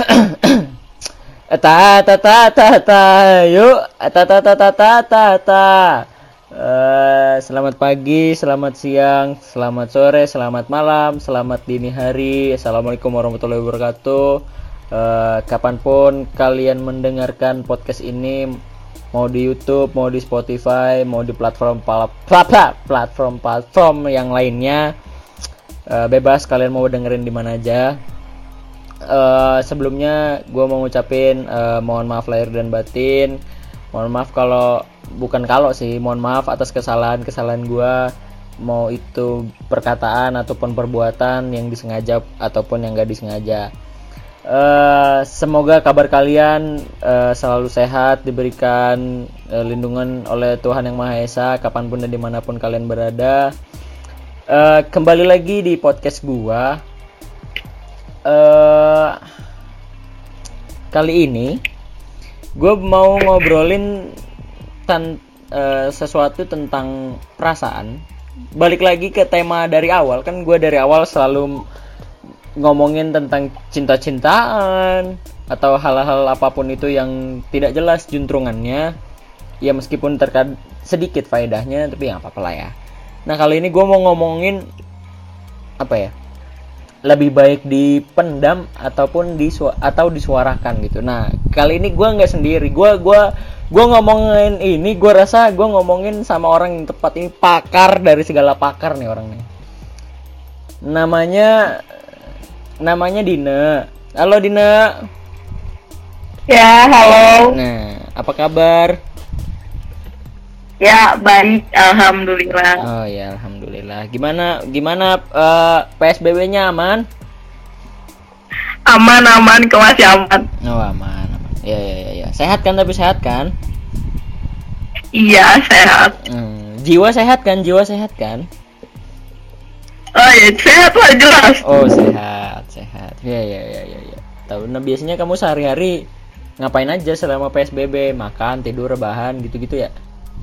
ta ta ta ta ta yuk ta ta ta ta ta ta ta Eh, selamat pagi, selamat siang, selamat sore, selamat malam, selamat dini hari. Assalamualaikum warahmatullahi wabarakatuh. Eh, kapan pun kalian mendengarkan podcast ini, mau di YouTube, mau di Spotify, mau di platform pala- pla- platform platform yang lainnya, eh, bebas kalian mau dengerin di mana aja. Eh, sebelumnya gue mau ngucapin eh, mohon maaf lahir dan batin. Mohon maaf kalau bukan kalau sih mohon maaf atas kesalahan kesalahan gue mau itu perkataan ataupun perbuatan yang disengaja ataupun yang gak disengaja. Eh, semoga kabar kalian eh, selalu sehat diberikan eh, lindungan oleh Tuhan yang Maha Esa kapan pun dan di mana pun kalian berada. Eh, kembali lagi di podcast gua eh kali ini gue mau ngobrolin tan eh, sesuatu tentang perasaan. Balik lagi ke tema dari awal. Kan gue dari awal selalu ngomongin tentang cinta-cintaan atau hal-hal apa pun itu yang tidak jelas juntrungannya. Ya meskipun terkadang sedikit faedahnya tapi ya nggak apa-apa lah ya. Nah kali ini gue mau ngomongin apa ya lebih baik dipendam ataupun disu atau disuarakan gitu. Nah kali ini gue nggak sendiri, gue gua gua ngomongin ini, gue rasa gue ngomongin sama orang yang tepat ini pakar dari segala pakar nih orang nih. Namanya namanya Dina. Halo Dina. Ya, halo. Nah apa kabar? Ya, baik. Alhamdulillah. Oh ya alhamdulillah. Gimana gimana eh, PSBB-nya aman? Aman, aman. Kau masih aman? Oh aman aman. Ya ya ya ya. Sehat kan tapi sehat kan? Iya, sehat. Hmm, jiwa sehat kan? Jiwa sehat kan? Oh ya, sehat lah jelas. Oh sehat, sehat. Ya ya ya ya. ya. Tahu. Nah biasanya kamu sehari-hari ngapain aja selama PSBB? Makan, tidur, rebahan, gitu-gitu ya?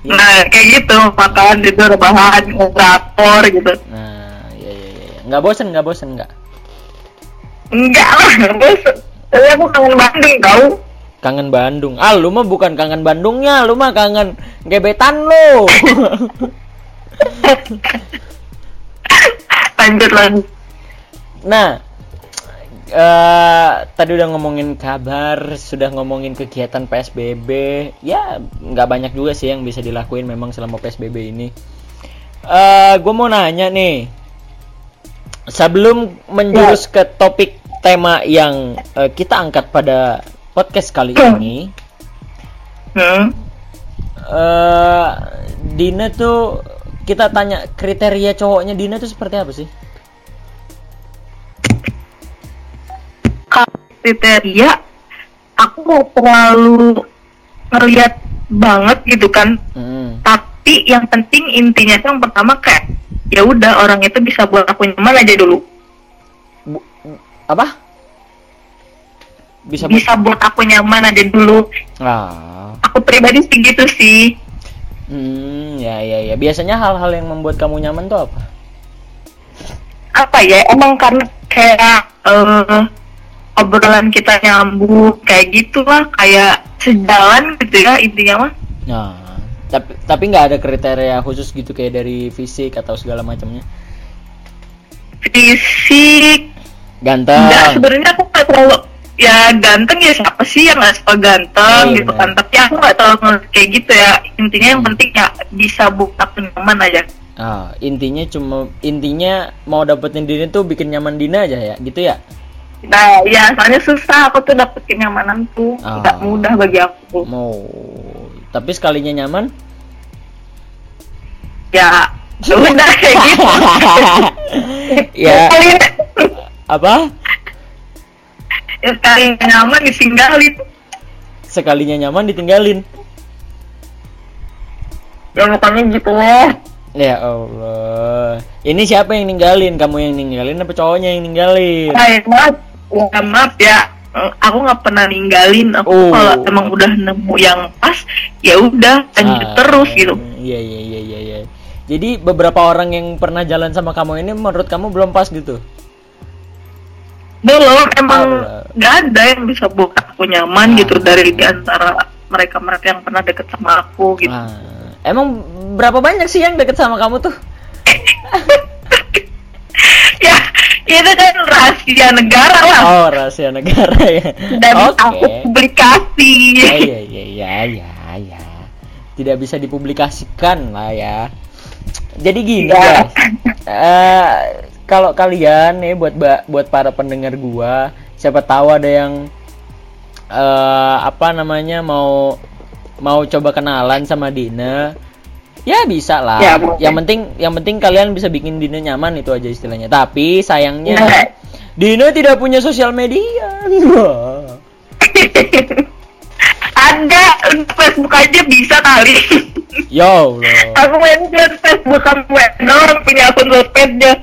Iya. Nah, kayak gitu. Makan, tidur, rebahan, rapor gitu. Nah, ya ya ya. ya. Nggak bosen, nggak bosen nggak? Enggak lah, bosan. Tapi aku kangen Bandung, tau? Kangen Bandung. Ah, lu mah bukan kangen Bandungnya, lu mah kangen gebetan lu. Lanjut lagi. nah, eh tadi udah ngomongin kabar, sudah ngomongin kegiatan PSBB. Ya, nggak banyak juga sih yang bisa dilakuin memang selama PSBB ini. eh gue mau nanya nih, sebelum menjurus ke topik tema yang eh, kita angkat pada podcast kali ini, Hmm. eh Dina tuh kita tanya kriteria cowoknya Dina tuh seperti apa sih? Kriteria, aku terlalu ngeliat banget gitu kan. Hmm. Tapi yang penting intinya tuh yang pertama kayak ya udah orang itu bisa buat aku nyaman aja dulu. Bu- apa? Bisa bu- bisa buat aku nyaman aja dulu. Ah. Aku pribadi sih gitu sih. Hmm, ya ya ya. Biasanya hal-hal yang membuat kamu nyaman tuh apa? Apa ya? Emang karena kayak eh, obrolan kita nyambung kayak gitulah, kayak sejalan gitu ya intinya mah. Nah, tapi tapi nggak ada kriteria khusus gitu kayak dari fisik atau segala macamnya. Fisik, Ganteng. enggak sebenarnya aku nggak terlalu ya ganteng ya siapa sih yang nggak suka ganteng Iya, gitu kan tapi aku nggak terlalu kayak gitu ya intinya yang penting ya bisa aku nyaman aja Ah, intinya cuma intinya mau dapetin Dina tuh bikin nyaman Dina aja ya, gitu ya? Nah ya soalnya susah aku tuh dapet kenyamanan tuh Ah. nggak mudah bagi aku Mau. Tapi sekalinya nyaman? ya udah kayak gitu ya, Sekali- apa? ya sekali nyaman ditinggalin Sekalinya nyaman ditinggalin. ya makanya gitu loh Ya Allah. Ini siapa yang ninggalin? Kamu yang ninggalin apa cowoknya yang ninggalin? Hai, maaf ya maaf ya aku nggak pernah ninggalin aku Oh. kalau emang udah nemu yang pas ya udah lanjut Ah, terus gitu Iya iya iya iya iya. Jadi beberapa orang yang pernah jalan sama kamu ini menurut kamu belum pas gitu? belum emang nggak ada yang bisa buat aku nyaman Ah. gitu dari di antara mereka mereka yang pernah deket sama aku gitu Ah, emang berapa banyak sih yang deket sama kamu tuh? ya itu kan rahasia negara lah Oh, rahasia negara ya. dan Oke. aku publikasi Ya, ya, ya, ya, ya, ya. Tidak bisa dipublikasikan lah ya. Jadi gini Ya. guys. Eh, kalau kalian nih buat buat para pendengar gua, siapa tahu ada yang eh apa namanya mau mau coba kenalan sama Dina. Ya bisa lah. Ya, yang penting yang penting kalian bisa bikin Dina nyaman itu aja istilahnya. Tapi sayangnya Nah. Dina tidak punya sosial media. Ada Facebook aja bisa kali Yo, Allah. aku main Facebook kamu doang punya akun sosmednya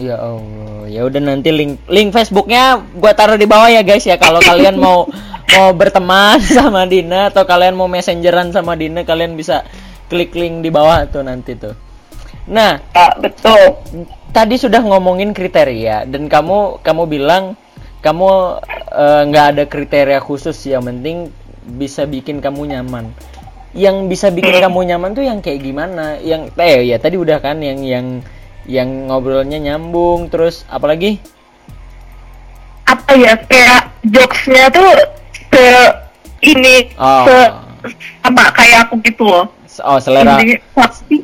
Ya Allah, ya udah nanti link link Facebooknya gua taruh di bawah ya guys ya kalau kalian mau mau berteman sama Dina atau kalian mau messengeran sama Dina kalian bisa klik link di bawah tuh nanti tuh. Nah, ah, betul tadi sudah ngomongin kriteria dan kamu kamu bilang kamu eh, nggak ada kriteria khusus yang penting bisa bikin kamu nyaman. Yang bisa bikin kamu nyaman tuh yang kayak gimana? Yang eh ya tadi udah kan yang yang yang ngobrolnya nyambung terus apalagi apa ya kayak jokesnya tuh ke ini Oh. ke sama kayak aku gitu loh. Oh selera. Intinya pasti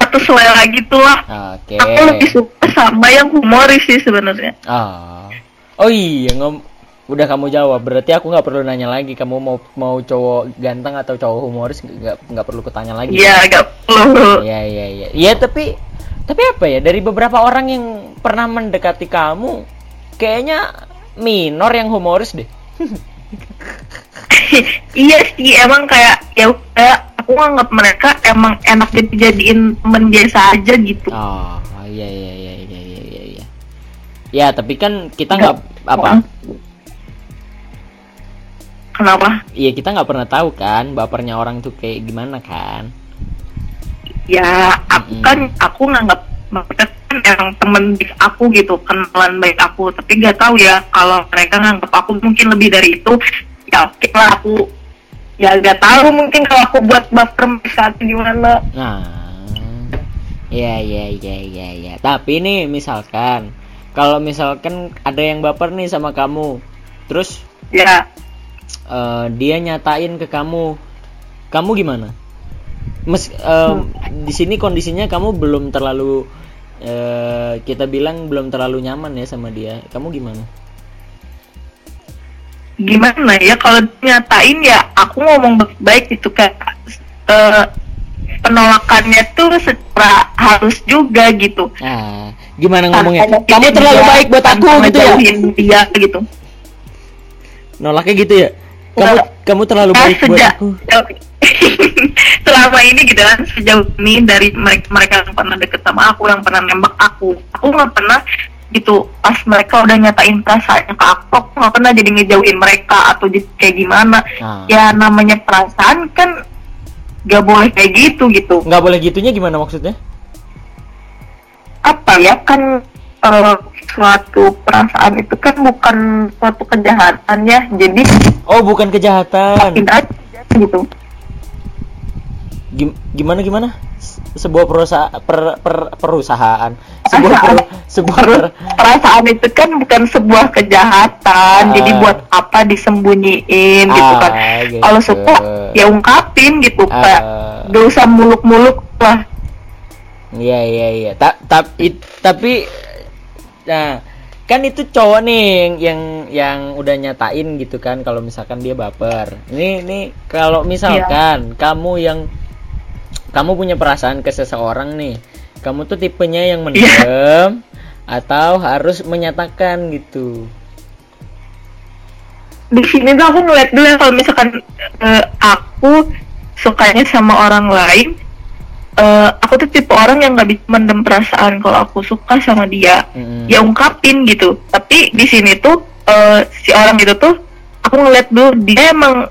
atau selera gitu lah. Oke. Aku lebih suka sama yang humoris sih sebenarnya. Ah. Oh iya ngom udah kamu jawab. Berarti aku nggak perlu nanya lagi. Kamu mau mau cowok ganteng atau cowok humoris nggak nggak perlu kutanya lagi. Iya agak perlu. Iya iya iya. Iya tapi tapi apa ya? Dari beberapa orang yang pernah mendekati kamu kayaknya minor yang humoris deh. iya sih emang kayak ya aku nganggap mereka emang enak dijadiin temen biasa aja gitu Oh iya iya iya iya iya iya. iya. Ya tapi kan kita nggak apa? kenapa Iya kita nggak pernah tahu kan bapernya orang tuh kayak gimana kan? ya aku Mm-mm. kan aku nganggap mereka emang temen baik aku gitu kenalan baik aku tapi nggak tahu ya kalau mereka nganggap aku mungkin lebih dari itu ya oke lah aku ya nggak tahu mungkin kalau aku buat baper mereka gimana Nah, iya iya iya iya iya. Tapi nih misalkan kalau misalkan ada yang baper nih sama kamu, terus ya eh, dia nyatain ke kamu, kamu gimana? Mes, eh, di sini kondisinya kamu belum terlalu eh, kita bilang belum terlalu nyaman ya sama dia. Kamu gimana? gimana ya kalau nyatain ya aku ngomong baik-baik gitu kayak eh, penolakannya tuh secara halus juga gitu Ah, gimana ngomongnya? Kamu terlalu dia, baik buat aku gitu ya? dia gitu Nolaknya gitu ya? Kamu kamu terlalu Nah, baik buat sejak aku. selama ini gitu kan sejauh ini dari mereka mereka yang pernah deket sama aku yang pernah nembak aku aku nggak pernah gitu pas mereka udah nyatain perasaannya ke aku aku nggak pernah jadi ngejauhin mereka atau jadi kayak gimana Ah. ya namanya perasaan kan gak boleh kayak gitu gitu Nggak boleh gitunya gimana maksudnya? apa ya kan eh, suatu perasaan itu kan bukan suatu kejahatan ya jadi Oh, bukan kejahatan. gitu gimana gimana? Se- Sebuah perusahaan per, per- perusahaan. Sebuah per- sebuah per- perasaan itu kan bukan sebuah kejahatan Ah. jadi buat apa disembunyiin gitu kan Ah, gitu. kalau suka ya ungkapin gitu Ah. kayak gak usah muluk-muluk lah Iya iya iya. Ta- tapi tapi nah kan itu cowok nih yang yang, yang udah nyatain gitu kan kalau misalkan dia baper. Ini ini kalau misalkan kamu yang kamu punya perasaan ke seseorang nih, kamu tuh tipenya yang mendem atau harus menyatakan gitu. di sini tuh aku ngeliat dulu ya kalau misalkan eh, aku sukanya sama orang lain eh, aku tuh tipe orang yang nggak bisa mendem perasaan kalau aku suka sama dia Mm-mm. ya ungkapin gitu tapi di sini tuh eh, si orang itu tuh aku ngeliat dulu dia emang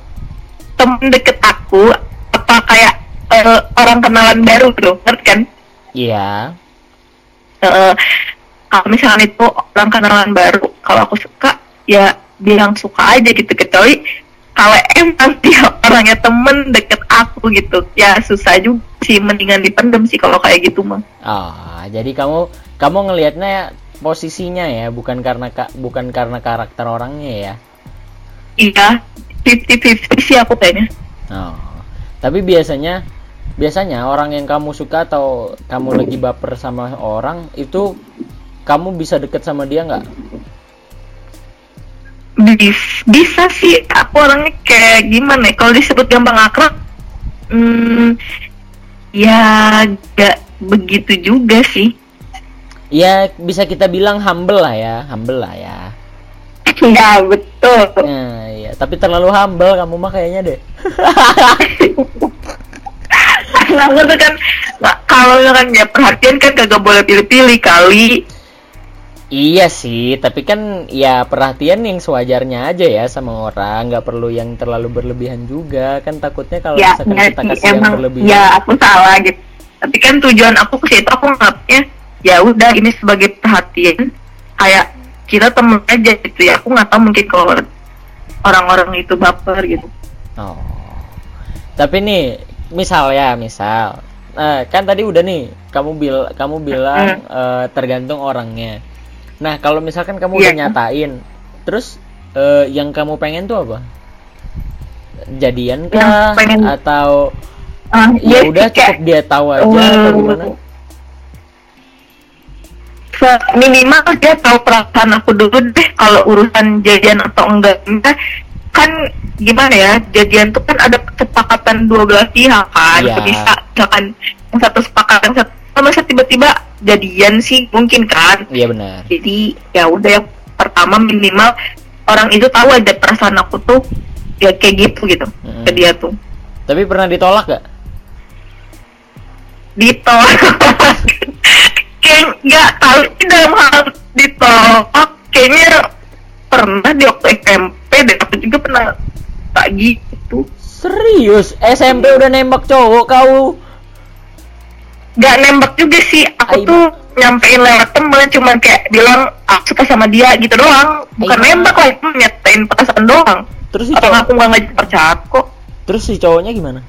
temen deket aku apa kayak eh, orang kenalan baru gitu ngerti kan Iya. Eh, kalau misalnya itu orang kenalan baru kalau aku suka ya bilang suka aja gitu kecuali kalau emang dia orangnya temen deket aku gitu ya susah juga sih mendingan dipendem sih kalau kayak gitu mah Ah, jadi kamu kamu ngelihatnya posisinya ya, bukan karena ka- bukan karena karakter orangnya ya. iya 50-50 sih aku kayaknya Oh. Tapi biasanya biasanya orang yang kamu suka atau kamu lagi baper sama orang itu kamu bisa deket sama dia nggak? Bis- bisa sih aku orangnya kayak gimana ya kalau disebut gampang akrab hmm, ya gak begitu juga sih Ya bisa kita bilang humble lah ya, humble lah ya. ya betul Nah, ya, tapi terlalu humble kamu mah kayaknya deh. aku tuh kan kalau misalkan ya perhatian kan kagak boleh pilih-pilih kali Iya sih, tapi kan ya perhatian yang sewajarnya aja ya sama orang, nggak perlu yang terlalu berlebihan juga. Kan takutnya kalau ya, misalkan ya kita sih, kasih yang emang berlebihan. ya aku salah gitu tapi kan tujuan aku ke situ aku nganggapnya ya udah ini sebagai perhatian kayak kita temen aja gitu ya aku nggak tahu mungkin kalau orang-orang itu baper gitu Oh. Tapi nih, misal ya, misal. Nah, kan tadi udah nih, kamu bil kamu bilang eh, tergantung orangnya. Nah, kalau misalkan kamu udah Iya. nyatain, terus eh, yang kamu pengen tuh apa? Jadian kah pengen- atau Ah, ya udah cukup dia tahu aja atau eh, gimana? minimal dia tahu perasaan aku dulu deh kalau urusan jadian atau enggak enggak kan gimana ya jadian tuh kan ada kesepakatan dua belah pihak kan Iya. bisa misalkan yang satu sepakat yang satu masa tiba-tiba jadian sih mungkin kan Iya benar. jadi ya udah yang pertama minimal orang itu tahu aja perasaan aku tuh ya kayak gitu gitu Mm-mm. ke dia tuh Tapi pernah ditolak gak? ditolak kayak nggak tahu dalam hal ditolak kayaknya pernah di waktu SMP aku juga pernah tak gitu Serius? SMP udah nembak cowok kau? nggak nembak juga sih aku Aib. tuh nyampein lewat temen cuman kayak bilang aku suka sama dia gitu doang bukan Aib. nembak lah itu nyatain perasaan doang Terus si orang cowok, aku nggak ngajak percaya kok terus si cowoknya gimana?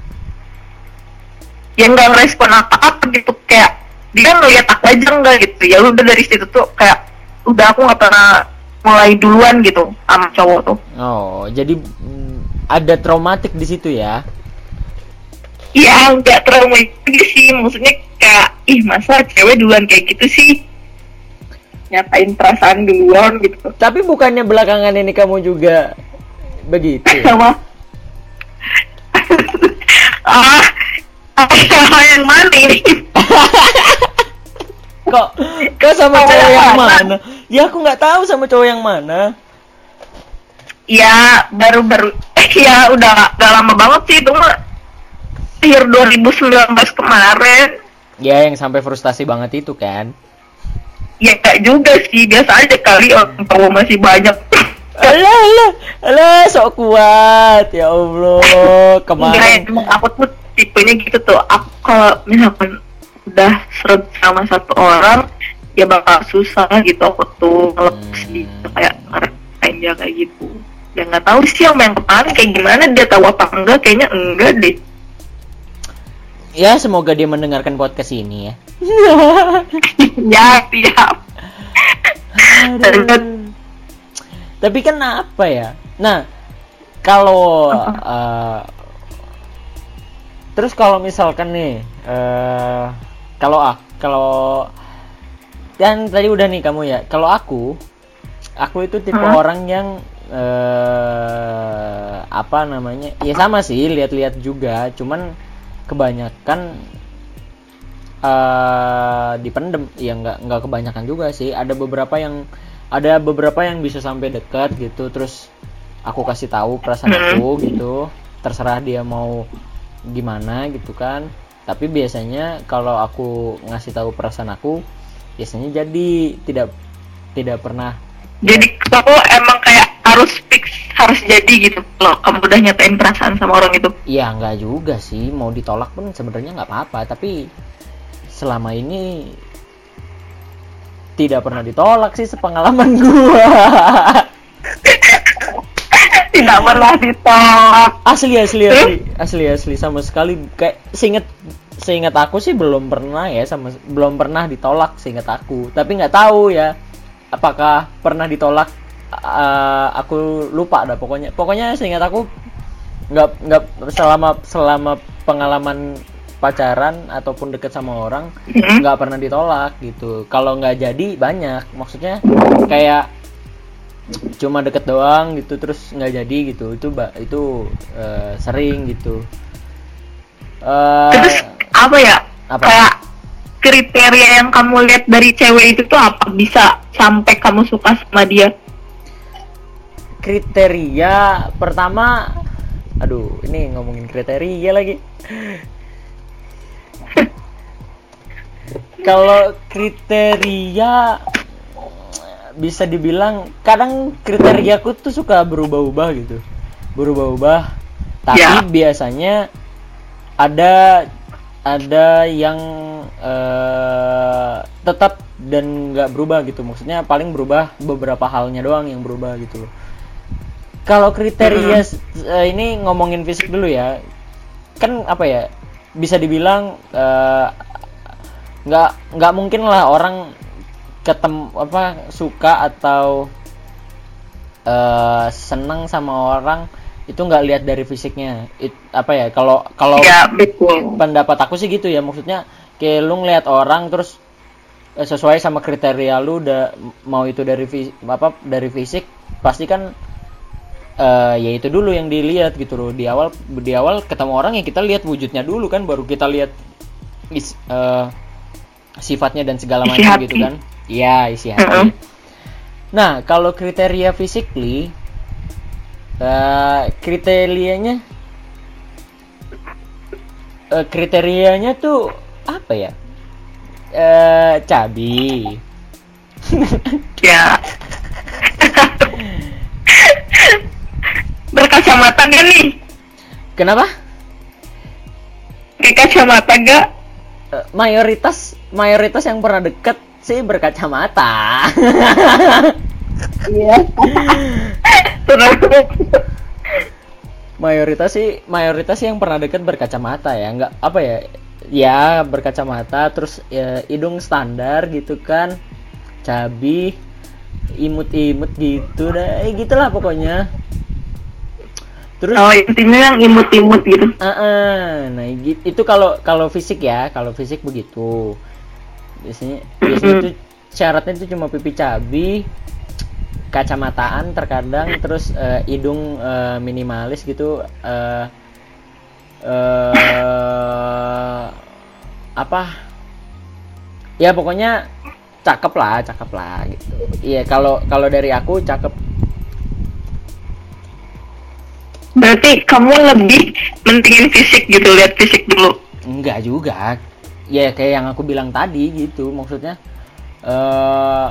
ya nggak ngerespon apa-apa gitu kayak dia ngeliat aku aja enggak gitu ya udah dari situ tuh kayak udah aku nggak pernah mulai duluan gitu sama cowok tuh. Oh, jadi mm, ada traumatik di situ ya? ya nggak trauma juga sih. Maksudnya kayak ih masa cewek duluan kayak gitu sih? Nyatain perasaan duluan gitu. Tapi bukannya belakangan ini kamu juga begitu? sama. Ah ah, yang mana ini? Kok kok sama yang yang mana? Ya aku nggak tahu sama cowok yang mana. ya baru-baru ya udah gak lama banget sih itu mah akhir 2019 kemarin Ya yang sampai frustasi banget itu kan. ya gak juga sih biasa aja kali orang cowok masih banyak Alah, alah, alah, sok kuat. Ya Allah, kemarin. emang aku tuh tipenya gitu tuh aku kalau misalkan udah seret sama satu orang ya bakal susah gitu aku tuh ngelepas Hmm. gitu kayak ngerasain dia kayak gitu ya nggak tahu sih yang yang kemarin kayak gimana dia tahu apa enggak kayaknya enggak deh Ya semoga dia mendengarkan podcast ini ya. ya siap. Tapi kan apa ya? Nah, kalau eh, terus kalau misalkan nih, eh kalau ah, kalau kan tadi udah nih kamu ya. Kalau aku, aku itu tipe Hah? orang yang eh apa namanya? Ya sama sih, lihat-lihat juga. Cuman kebanyakan eh dipendem ya nggak nggak kebanyakan juga sih ada beberapa yang ada beberapa yang bisa sampai dekat gitu terus aku kasih tahu perasaan aku gitu terserah dia mau gimana gitu kan tapi biasanya kalau aku ngasih tahu perasaan aku biasanya jadi tidak tidak pernah. Jadi aku emang kayak harus fix harus jadi gitu kalau kamu udah nyatain perasaan sama orang itu? Ya nggak juga sih. Mau ditolak pun sebenarnya nggak apa-apa. Tapi selama ini tidak pernah ditolak sih sepengalaman gua tidak pernah ditolak. Asli asli asli. Asli asli. Sama sekali. Kayak seinget seingat aku sih belum pernah ya. Sama belum pernah ditolak seingat aku. Tapi nggak tahu ya apakah pernah ditolak. Uh, aku lupa dah pokoknya. Pokoknya seingat aku nggak nggak selama selama pengalaman pacaran ataupun deket sama orang Mm-mm. nggak pernah ditolak gitu. Kalau nggak jadi banyak. Maksudnya kayak cuma deket doang gitu terus nggak jadi gitu. Itu ba- itu eh, sering gitu. Eh, terus apa ya? Apa? kayak kriteria yang kamu lihat dari cewek itu tuh apa? Bisa sampai kamu suka sama dia? Kriteria pertama aduh ini ngomongin kriteria lagi. Kalau kriteria bisa dibilang kadang kriteriaku tuh suka berubah-ubah gitu. Berubah-ubah. Tapi Ya. biasanya ada ada yang eh, tetap dan nggak berubah gitu. Maksudnya paling berubah beberapa halnya doang yang berubah gitu loh. Kalau kriteria eh, ini ngomongin fisik dulu ya. Kan apa ya bisa dibilang eh, nggak nggak mungkin lah orang ketem apa suka atau eh seneng sama orang itu nggak lihat dari fisiknya. It- apa ya kalau kalau ya betul. pendapat aku sih gitu ya. Maksudnya kayak lu ngeliat orang terus eh, sesuai sama kriteria lu udah mau itu dari apa dari fisik pasti kan eh ya itu dulu yang dilihat gitu loh. Di awal di awal ketemu orang ya kita lihat wujudnya dulu kan baru kita lihat is- eh, sifatnya dan segala macam gitu kan iya isi hati. Mm-mm. nah kalau kriteria physically eh kriterianya eh, kriterianya tuh apa ya? Eh cabi. Ya. Berkacamata gak nih? Kenapa? Pakai kacamata gak Eh, mayoritas mayoritas yang pernah deket sih berkacamata. Iya. Terus mayoritas sih mayoritas sih yang pernah deket berkacamata ya. Nggak apa ya? Ya berkacamata terus ya, hidung standar gitu kan. Cabi imut-imut gitu dah eh, gitulah pokoknya. Terus oh intinya yang imut-imut gitu. Ah, ah. nah itu kalau kalau fisik ya. Kalau fisik begitu biasanya biasanya itu syaratnya itu cuma pipi cabi kacamataan terkadang terus eh, hidung eh, minimalis gitu eh eh, apa? Ya pokoknya cakep lah cakep lah gitu. Iya kalau kalau dari aku cakep. Berarti kamu lebih mentingin fisik gitu lihat fisik dulu? Enggak juga. Ya kayak yang aku bilang tadi gitu. Maksudnya eh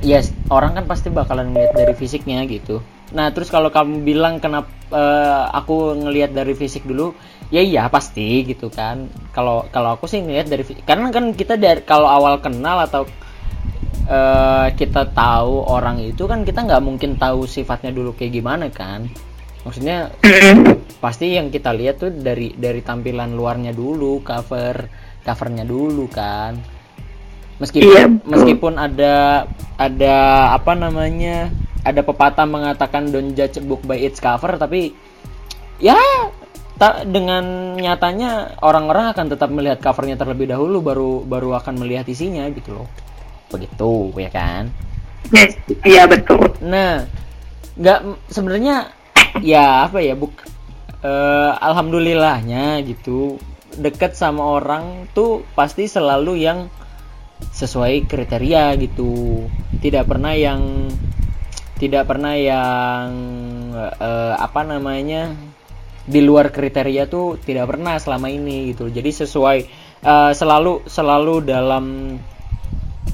ya orang kan pasti bakalan ngeliat dari fisiknya gitu. Nah, terus kalau kamu bilang kenapa eh, aku ngelihat dari fisik dulu, ya iya pasti gitu kan. Kalau kalau aku sih ngelihat dari fisik. Karena kan kita dari kalau awal kenal atau eh, kita tahu orang itu kan kita nggak mungkin tahu sifatnya dulu kayak gimana kan. Maksudnya pasti yang kita lihat tuh dari dari tampilan luarnya dulu cover covernya dulu kan. Meskipun Iya, meskipun ada ada apa namanya ada pepatah mengatakan don't judge a book by its cover tapi ya ta- dengan nyatanya orang-orang akan tetap melihat covernya terlebih dahulu baru baru akan melihat isinya gitu loh. Begitu ya kan? Ya, iya betul. Nah, nggak sebenarnya ya apa ya buk eh, alhamdulillahnya gitu deket sama orang tuh pasti selalu yang sesuai kriteria gitu. Tidak pernah yang tidak pernah yang eh, apa namanya di luar kriteria tuh tidak pernah selama ini gitu. Jadi sesuai eh, selalu selalu dalam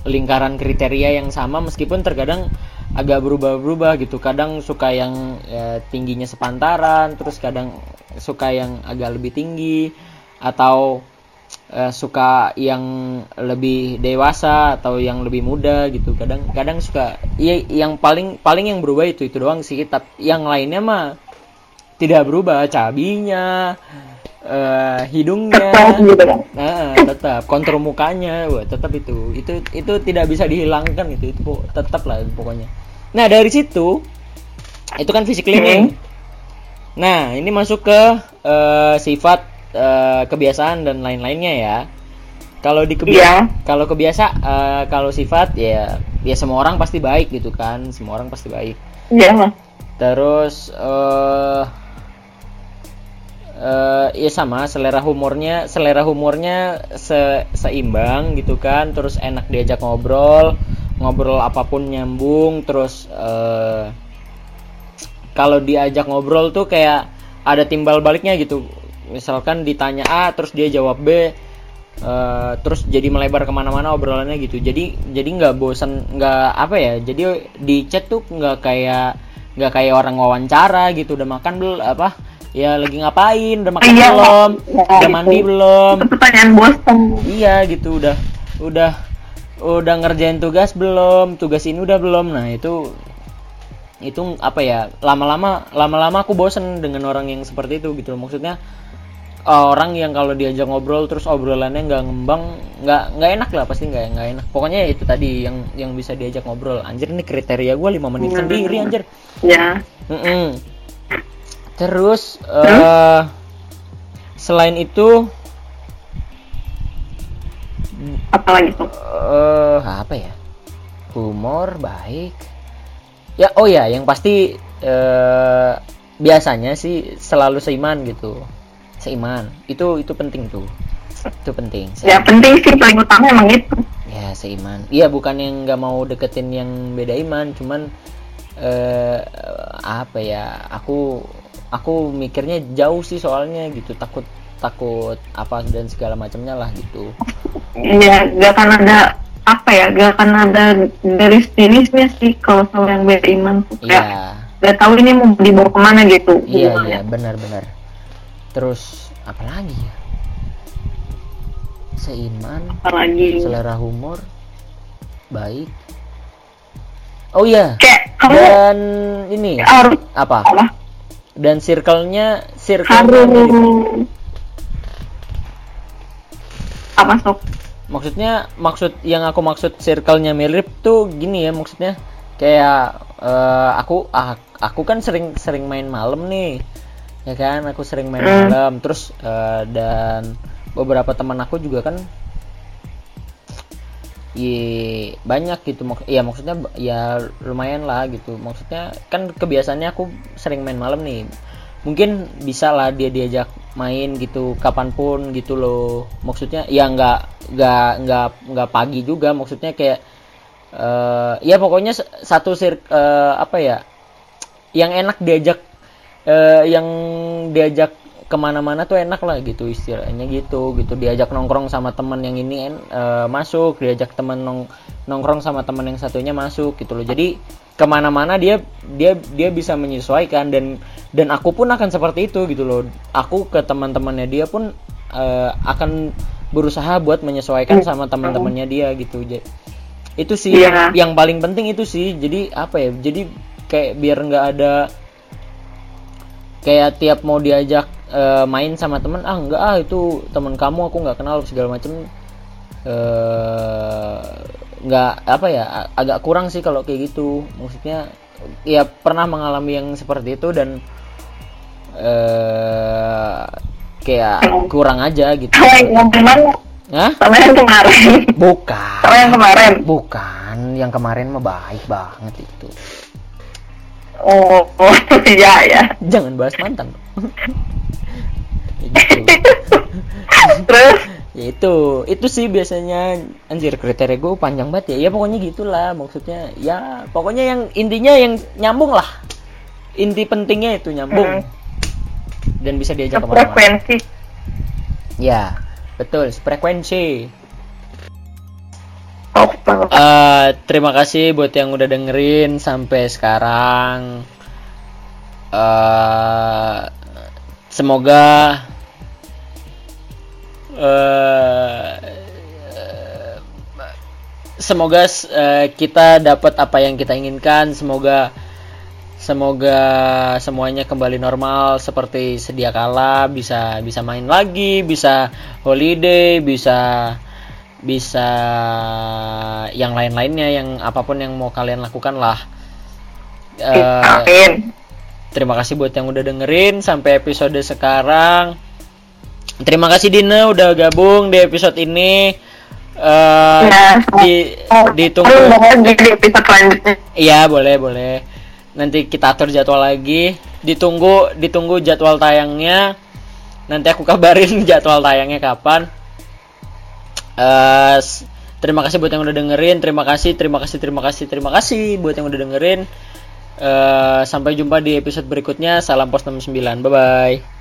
lingkaran kriteria yang sama meskipun terkadang agak berubah-berubah gitu. Kadang suka yang ya, tingginya sepantaran terus kadang suka yang agak lebih tinggi atau uh, suka yang lebih dewasa atau yang lebih muda gitu. Kadang kadang suka iya yang paling paling yang berubah itu itu doang sih. Tapi yang lainnya mah tidak berubah. Cabinya uh, hidungnya. Gitu kan? nah tetap. Kontur mukanya wah tetap itu. Itu itu tidak bisa dihilangkan itu itu tetap lah pokoknya. Nah dari situ itu kan fisik cleaning. Hmm. nah ini masuk ke uh, sifat uh, kebiasaan dan lain-lainnya ya. Kalau di kebiasa yeah. kalau kebiasa uh, kalau sifat ya ya semua orang pasti baik gitu kan. Semua orang pasti baik. Iya yeah. terus uh, uh, ya sama selera humornya selera humornya se seimbang gitu kan. Terus enak diajak ngobrol ngobrol apa pun nyambung. Terus uh, kalau diajak ngobrol tuh kayak ada timbal baliknya gitu. Misalkan ditanya A terus dia jawab B uh, terus jadi melebar ke mana-mana obrolannya gitu. Jadi jadi nggak bosan nggak apa ya jadi di chat tuh nggak kayak nggak kayak orang wawancara gitu. Udah makan belum apa ya lagi ngapain? Udah makan iya, belum? ya, udah gitu. mandi belum? pertanyaan bosan. Iya gitu udah. Udah udah ngerjain tugas belum? Tugas ini udah belum? Nah itu itu apa ya? Lama-lama lama-lama aku bosen dengan orang yang seperti itu gitu maksudnya orang yang kalau diajak ngobrol terus obrolannya nggak ngembang nggak nggak enak lah pasti nggak nggak enak. Pokoknya itu tadi yang yang bisa diajak ngobrol. Anjir ini kriteria gue lima menit ya, sendiri anjir. Ya mm -mm. Terus uh, selain itu apa lagi tuh? Uh, apa ya? Humor baik. Ya oh ya, yang pasti uh, biasanya sih selalu seiman gitu. Seiman. Itu itu penting tuh. Itu penting. Seiman. Ya penting sih paling utama emang itu. Ya seiman. Iya bukan yang nggak mau deketin yang beda iman, cuman uh, apa ya? Aku aku mikirnya jauh sih soalnya gitu takut takut apa dan segala macamnya lah gitu. Ya gak akan ada apa ya gak akan ada garis jenisnya sih kalau soal yang beriman iya. gak tahu ini mau dibawa ke mana gitu. Iya iya benar-benar terus apa lagi ya? Seiman apalagi selera humor baik. Oh iya. Kayak kamu dan ini harus apa, apa? Dan circle-nya circle Harus. apa sok? Maksudnya maksud yang aku maksud circle-nya mirip tuh gini ya maksudnya. Kayak uh, aku ah, aku kan sering sering main malam nih. Ya kan aku sering main mm. malam. Terus uh, dan beberapa teman aku juga kan Iya banyak gitu. Ya maksudnya ya lumayan lah gitu. Maksudnya kan kebiasaannya aku sering main malam nih. Mungkin bisa lah dia diajak main gitu kapan pun gitu loh. Maksudnya ya nggak nggak nggak nggak pagi juga. Maksudnya kayak uh, ya pokoknya satu sir uh, apa ya yang enak diajak uh, yang diajak ke mana-mana tuh enak lah gitu istilahnya gitu gitu. Diajak nongkrong sama teman yang ini uh, masuk. Diajak teman nong nongkrong sama teman yang satunya masuk gitu loh. Jadi ke mana-mana dia dia dia bisa menyesuaikan. Dan dan aku pun akan seperti itu gitu loh. Aku ke teman-temannya dia pun uh, akan berusaha buat menyesuaikan sama teman-temannya dia gitu. Itu sih yeah. yang, yang paling penting itu sih. Jadi apa ya? Jadi kayak biar nggak ada kayak tiap mau diajak uh, main sama temen ah enggak ah itu temen kamu aku nggak kenal segala macem. Uh, nggak apa ya agak kurang sih kalau kayak gitu. Maksudnya ya pernah mengalami yang seperti itu dan uh, kayak kurang aja gitu. Yang kemarin? Hah? sama yang kemarin. Bukan. Sama yang kemarin? Bukan yang kemarin mah baik banget itu oh, oh iya ya. Jangan bahas mantan. Terus? Ya itu itu sih biasanya anjir kriteria gue panjang banget ya. Ya pokoknya gitulah maksudnya ya pokoknya yang intinya yang nyambung lah. Inti pentingnya itu nyambung. Hmm. dan bisa diajak ke mana frekuensi. Ya betul frekuensi Uh, terima kasih buat yang udah dengerin sampai sekarang. Uh, semoga uh, semoga uh, kita dapat apa yang kita inginkan. Semoga semoga semuanya kembali normal seperti sedia kala bisa bisa main lagi bisa holiday bisa bisa yang lain-lainnya yang apa pun yang mau kalian lakukan lah. Uh, terima kasih buat yang udah dengerin sampai episode sekarang. Terima kasih Dina udah gabung di episode ini. Uh, ya. di ditunggu. Iya boleh boleh. Nanti kita atur jadwal lagi. Ditunggu ditunggu jadwal tayangnya. Nanti aku kabarin jadwal tayangnya kapan uh, terima kasih buat yang udah dengerin terima kasih terima kasih terima kasih terima kasih buat yang udah dengerin. Uh, sampai jumpa di episode berikutnya. Salam pos 69 bye bye